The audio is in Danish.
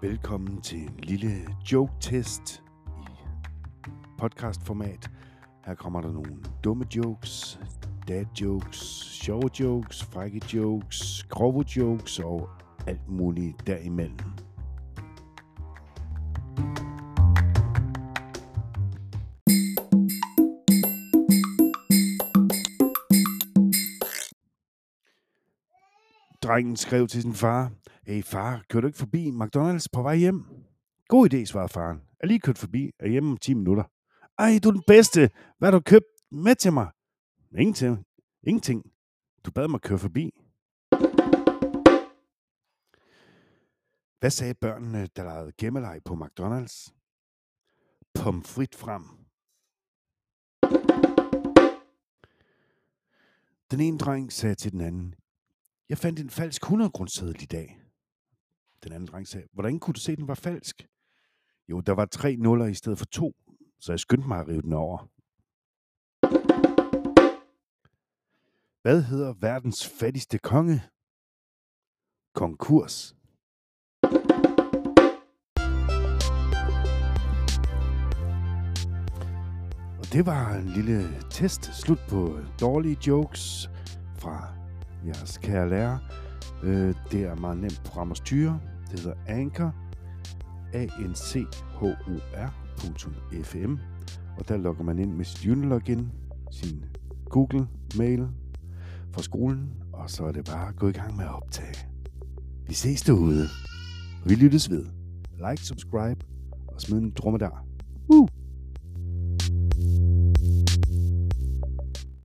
Velkommen til en lille joke-test i podcastformat. Her kommer der nogle dumme jokes, dad jokes, sjove jokes, frække jokes, grove jokes og alt muligt derimellem. Drengen skrev til sin far, Hey far, kører du ikke forbi McDonald's på vej hjem? God idé, svarede faren. Jeg er lige kørt forbi, er hjemme om 10 minutter. Ej, du er den bedste. Hvad har du købt med til mig? Ingenting. Ingenting. Du bad mig køre forbi. Hvad sagde børnene, der lavede gemmeleg på McDonald's? Pomfrit frem. Den ene dreng sagde til den anden, jeg fandt en falsk 100 grundseddel i dag. Den anden dreng sagde, hvordan kunne du se, at den var falsk? Jo, der var tre nuller i stedet for to, så jeg skyndte mig at rive den over. Hvad hedder verdens fattigste konge? Konkurs. Og det var en lille test. Slut på dårlige jokes fra jeres kære lærer. Øh, det er meget nemt program at styre. Det hedder Anchor. a n c h o .fm. Og der logger man ind med sit Unilogin, sin Google-mail fra skolen, og så er det bare at gå i gang med at optage. Vi ses derude. Vi lyttes ved. Like, subscribe og smid en dromedar. Uh!